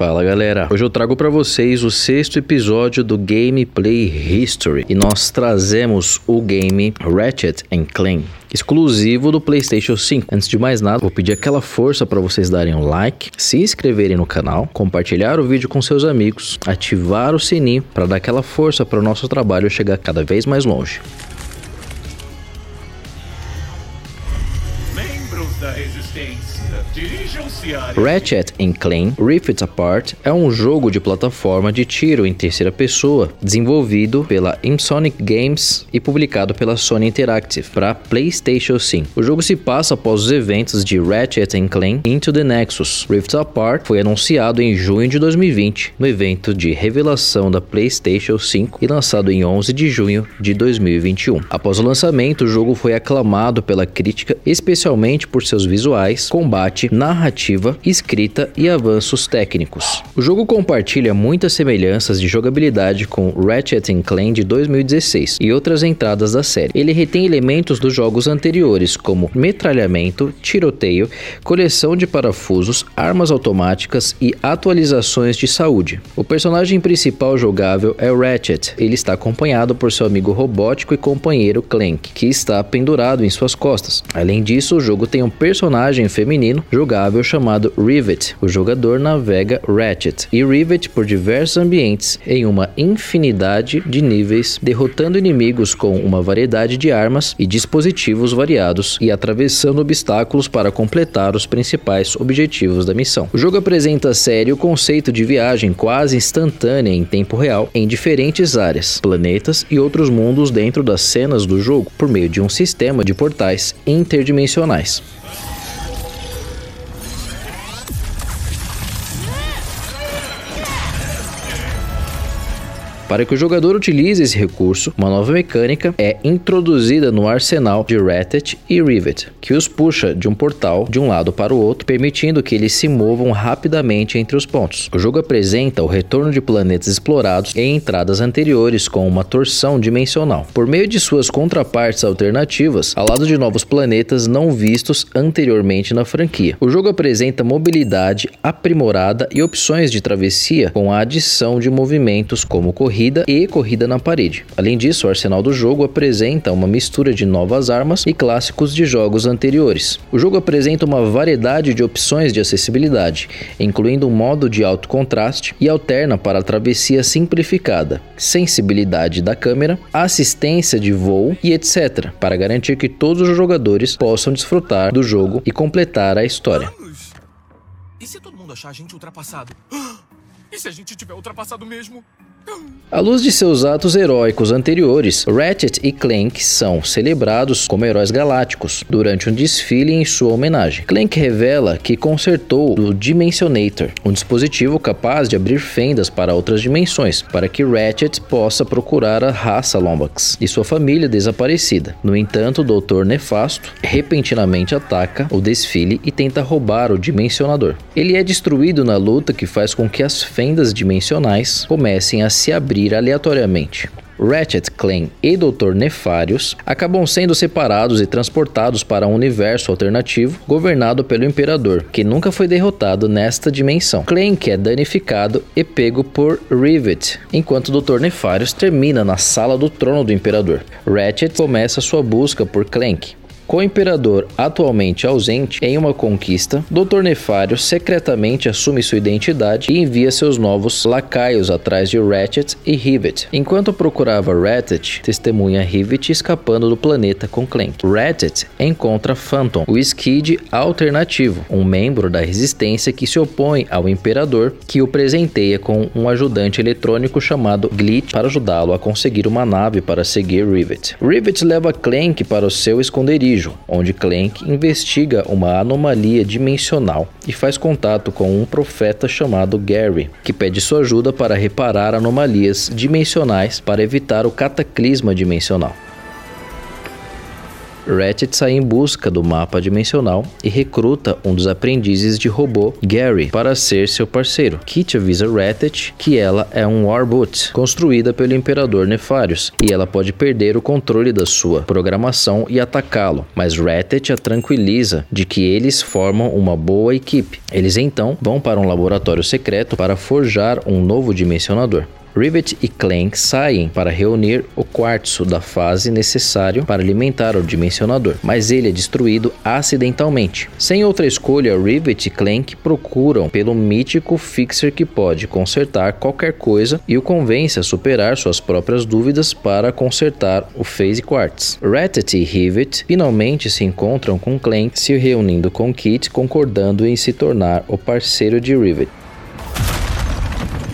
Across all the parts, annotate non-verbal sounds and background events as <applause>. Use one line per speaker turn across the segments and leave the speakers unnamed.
Fala galera, hoje eu trago para vocês o sexto episódio do Gameplay History e nós trazemos o game Ratchet Clank, exclusivo do PlayStation 5. Antes de mais nada, vou pedir aquela força para vocês darem um like, se inscreverem no canal, compartilhar o vídeo com seus amigos, ativar o sininho para dar aquela força para o nosso trabalho chegar cada vez mais longe. Ratchet Clank Rift Apart é um jogo de plataforma de tiro em terceira pessoa, desenvolvido pela Insonic Games e publicado pela Sony Interactive para PlayStation 5. O jogo se passa após os eventos de Ratchet Clank Into the Nexus. Rift Apart foi anunciado em junho de 2020, no evento de revelação da PlayStation 5 e lançado em 11 de junho de 2021. Após o lançamento, o jogo foi aclamado pela crítica, especialmente por seus visuais, combate, narrativa, escrita e avanços técnicos. O jogo compartilha muitas semelhanças de jogabilidade com Ratchet Clank de 2016 e outras entradas da série. Ele retém elementos dos jogos anteriores, como metralhamento, tiroteio, coleção de parafusos, armas automáticas e atualizações de saúde. O personagem principal jogável é Ratchet. Ele está acompanhado por seu amigo robótico e companheiro Clank, que está pendurado em suas costas. Além disso, o jogo tem um personagem feminino jogável chamado Rivet. O jogador navega Ratchet e Rivet por diversos ambientes em uma infinidade de níveis, derrotando inimigos com uma variedade de armas e dispositivos variados e atravessando obstáculos para completar os principais objetivos da missão. O jogo apresenta a série o conceito de viagem quase instantânea em tempo real em diferentes áreas, planetas e outros mundos dentro das cenas do jogo por meio de um sistema de portais interdimensionais. Para que o jogador utilize esse recurso, uma nova mecânica é introduzida no arsenal de Ratchet e Rivet, que os puxa de um portal de um lado para o outro, permitindo que eles se movam rapidamente entre os pontos. O jogo apresenta o retorno de planetas explorados em entradas anteriores com uma torção dimensional. Por meio de suas contrapartes alternativas, ao lado de novos planetas não vistos anteriormente na franquia. O jogo apresenta mobilidade aprimorada e opções de travessia com a adição de movimentos como corrida corrida e corrida na parede. Além disso, o arsenal do jogo apresenta uma mistura de novas armas e clássicos de jogos anteriores. O jogo apresenta uma variedade de opções de acessibilidade, incluindo um modo de alto contraste e alterna para a travessia simplificada, sensibilidade da câmera, assistência de voo e etc, para garantir que todos os jogadores possam desfrutar do jogo e completar a história.
E se todo mundo achar a gente ultrapassado? <gasps> E se a gente tiver ultrapassado mesmo?
À luz de seus atos heróicos anteriores, Ratchet e Clank são celebrados como heróis galácticos durante um desfile em sua homenagem. Clank revela que consertou o Dimensionator, um dispositivo capaz de abrir fendas para outras dimensões, para que Ratchet possa procurar a raça Lombax e sua família desaparecida. No entanto, o Dr. Nefasto repentinamente ataca o desfile e tenta roubar o Dimensionador. Ele é destruído na luta que faz com que as fendas dimensionais comecem a se abrir aleatoriamente. Ratchet, Clank e Dr. Nefarious acabam sendo separados e transportados para um universo alternativo governado pelo Imperador, que nunca foi derrotado nesta dimensão. Clank é danificado e pego por Rivet, enquanto Dr. Nefarious termina na sala do trono do Imperador. Ratchet começa sua busca por Clank, com o imperador atualmente ausente em uma conquista, Dr. Nefário secretamente assume sua identidade e envia seus novos lacaios atrás de Ratchet e Rivet. Enquanto procurava Ratchet, testemunha Rivet escapando do planeta com Clank. Ratchet encontra Phantom, o Skid alternativo, um membro da resistência que se opõe ao imperador, que o presenteia com um ajudante eletrônico chamado Glitch para ajudá-lo a conseguir uma nave para seguir Rivet. Rivet leva Clank para o seu esconderijo onde Clank investiga uma anomalia dimensional e faz contato com um profeta chamado Gary, que pede sua ajuda para reparar anomalias dimensionais para evitar o cataclisma dimensional. Ratchet sai em busca do mapa dimensional e recruta um dos aprendizes de robô, Gary, para ser seu parceiro. Kit avisa Ratchet que ela é um Warbot, construída pelo Imperador Nefarius, e ela pode perder o controle da sua programação e atacá-lo, mas Ratchet a tranquiliza de que eles formam uma boa equipe. Eles então vão para um laboratório secreto para forjar um novo dimensionador. Rivet e Clank saem para reunir o quartzo da fase necessário para alimentar o dimensionador, mas ele é destruído acidentalmente. Sem outra escolha, Rivet e Clank procuram pelo mítico fixer que pode consertar qualquer coisa e o convence a superar suas próprias dúvidas para consertar o Phase Quartz. Ratchet e Rivet finalmente se encontram com Clank, se reunindo com Kit, concordando em se tornar o parceiro de Rivet.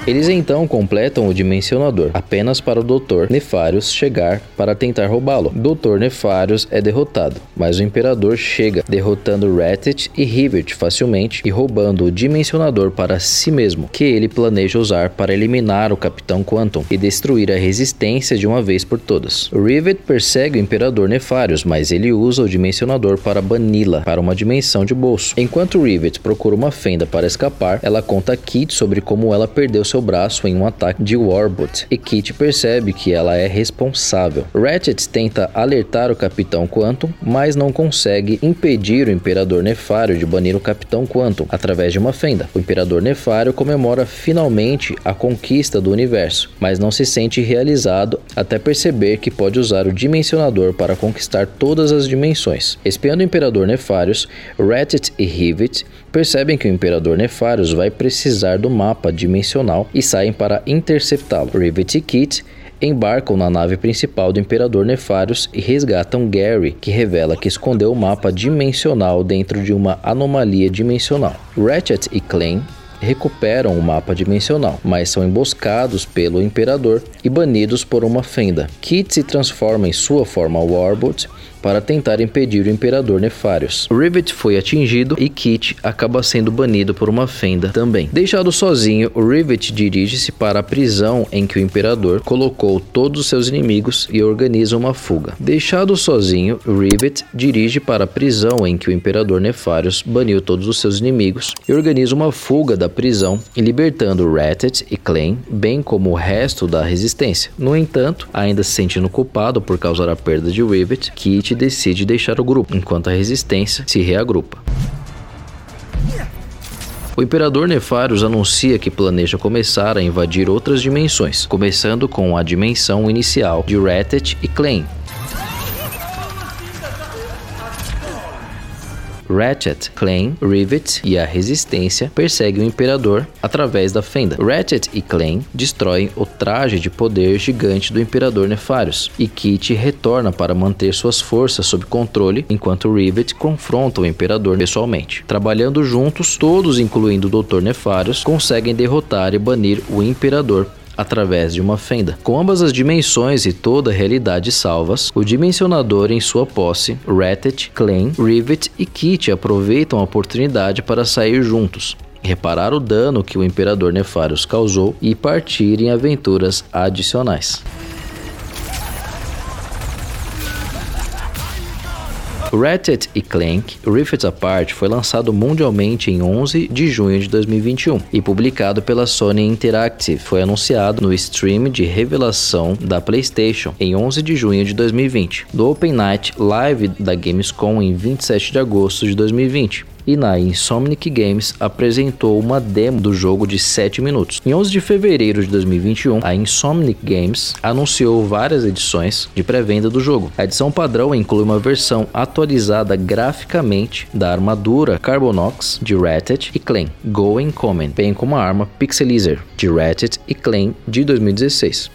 Eles então completam o dimensionador, apenas para o Dr. Nefarius chegar para tentar roubá-lo. Dr. Nefarius é derrotado, mas o Imperador chega, derrotando Ratchet e Rivet facilmente e roubando o dimensionador para si mesmo, que ele planeja usar para eliminar o Capitão Quantum e destruir a resistência de uma vez por todas. Rivet persegue o Imperador Nefarius, mas ele usa o dimensionador para bani-la para uma dimensão de bolso. Enquanto Rivet procura uma fenda para escapar, ela conta a Kit sobre como ela perdeu seu braço em um ataque de Warbot, e Kit percebe que ela é responsável. Ratchet tenta alertar o Capitão Quantum, mas não consegue impedir o Imperador Nefário de banir o Capitão Quantum através de uma fenda. O Imperador Nefário comemora finalmente a conquista do universo, mas não se sente realizado até perceber que pode usar o Dimensionador para conquistar todas as dimensões. Espiando o Imperador Nefarius, Ratchet e Rivet percebem que o Imperador Nefarius vai precisar do mapa dimensional e saem para interceptá-lo. Rivet e Kit embarcam na nave principal do Imperador Nefarius e resgatam Gary, que revela que escondeu o mapa dimensional dentro de uma anomalia dimensional. Ratchet e Clank recuperam o mapa dimensional, mas são emboscados pelo Imperador e banidos por uma fenda. Kit se transforma em sua forma Warbot para tentar impedir o Imperador Nefarius. Rivet foi atingido e Kit acaba sendo banido por uma fenda também. Deixado sozinho, Rivet dirige-se para a prisão em que o Imperador colocou todos os seus inimigos e organiza uma fuga. Deixado sozinho, Rivet dirige para a prisão em que o Imperador Nefarius baniu todos os seus inimigos e organiza uma fuga da prisão, libertando Ratchet e Clank, bem como o resto da resistência. No entanto, ainda se sentindo culpado por causar a perda de Rivet, Kit decide deixar o grupo, enquanto a resistência se reagrupa. O Imperador Nefarius anuncia que planeja começar a invadir outras dimensões, começando com a dimensão inicial de Ratchet e Clank, Ratchet, Clank, Rivet e a Resistência perseguem o Imperador através da fenda. Ratchet e Clank destroem o traje de poder gigante do Imperador Nefarius e Kit retorna para manter suas forças sob controle enquanto Rivet confronta o Imperador pessoalmente. Trabalhando juntos, todos, incluindo o Dr. Nefarius, conseguem derrotar e banir o Imperador através de uma fenda. Com ambas as dimensões e toda a realidade salvas, o dimensionador em sua posse, Ratchet, Clank, Rivet e Kit aproveitam a oportunidade para sair juntos reparar o dano que o Imperador Nefarius causou e partir em aventuras adicionais. Ratchet e Clank Rift Apart foi lançado mundialmente em 11 de junho de 2021 e publicado pela Sony Interactive. Foi anunciado no stream de revelação da PlayStation em 11 de junho de 2020, do Open Night Live da Gamescom em 27 de agosto de 2020 e na Insomniac Games apresentou uma demo do jogo de 7 minutos. Em 11 de fevereiro de 2021, a Insomniac Games anunciou várias edições de pré-venda do jogo. A edição padrão inclui uma versão atualizada graficamente da armadura Carbonox de Ratchet e Clank Going Common, bem como a arma Pixelizer de Ratchet e Clank de 2016.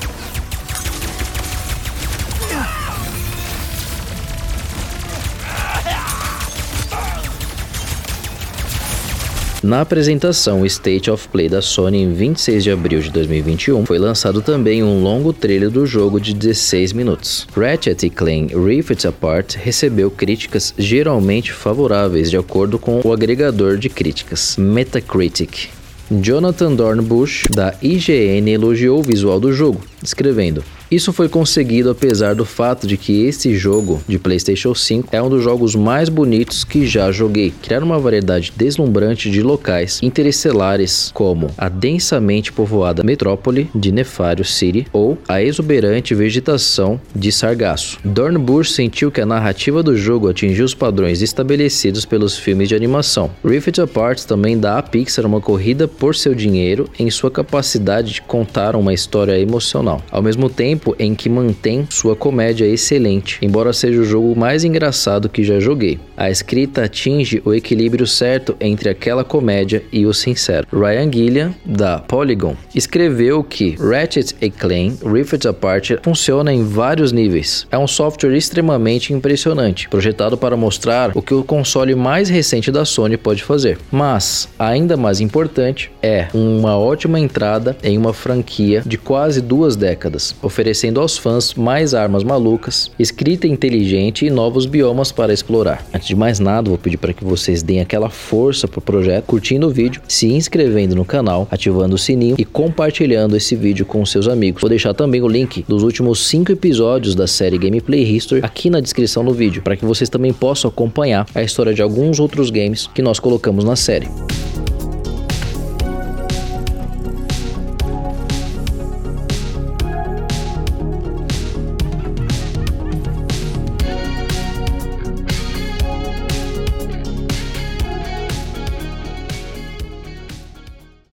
Na apresentação State of Play da Sony em 26 de abril de 2021, foi lançado também um longo trailer do jogo de 16 minutos. Ratchet Clank Rift Apart recebeu críticas geralmente favoráveis de acordo com o agregador de críticas Metacritic. Jonathan Dornbush, da IGN, elogiou o visual do jogo, escrevendo: Isso foi conseguido apesar do fato de que esse jogo de PlayStation 5 é um dos jogos mais bonitos que já joguei. Criar uma variedade deslumbrante de locais interestelares como a densamente povoada metrópole de Nefario City ou a exuberante vegetação de Sargasso. Dornbusch sentiu que a narrativa do jogo atingiu os padrões estabelecidos pelos filmes de animação. Rift Apart também dá à Pixar uma corrida por seu dinheiro em sua capacidade de contar uma história emocional, ao mesmo tempo em que mantém sua comédia excelente, embora seja o jogo mais engraçado que já joguei. A escrita atinge o equilíbrio certo entre aquela comédia e o sincero. Ryan Gilliam, da Polygon, escreveu que Ratchet Clank Rift Apart funciona em vários níveis. É um software extremamente impressionante, projetado para mostrar o que o console mais recente da Sony pode fazer. Mas, ainda mais importante, é uma ótima entrada em uma franquia de quase duas décadas, oferecendo aos fãs mais armas malucas, escrita inteligente e novos biomas para explorar. Antes de mais nada, vou pedir para que vocês deem aquela força pro projeto, curtindo o vídeo, se inscrevendo no canal, ativando o sininho e compartilhando esse vídeo com seus amigos. Vou deixar também o link dos últimos 5 episódios da série Gameplay History aqui na descrição do vídeo, para que vocês também possam acompanhar a história de alguns outros games que nós colocamos na série.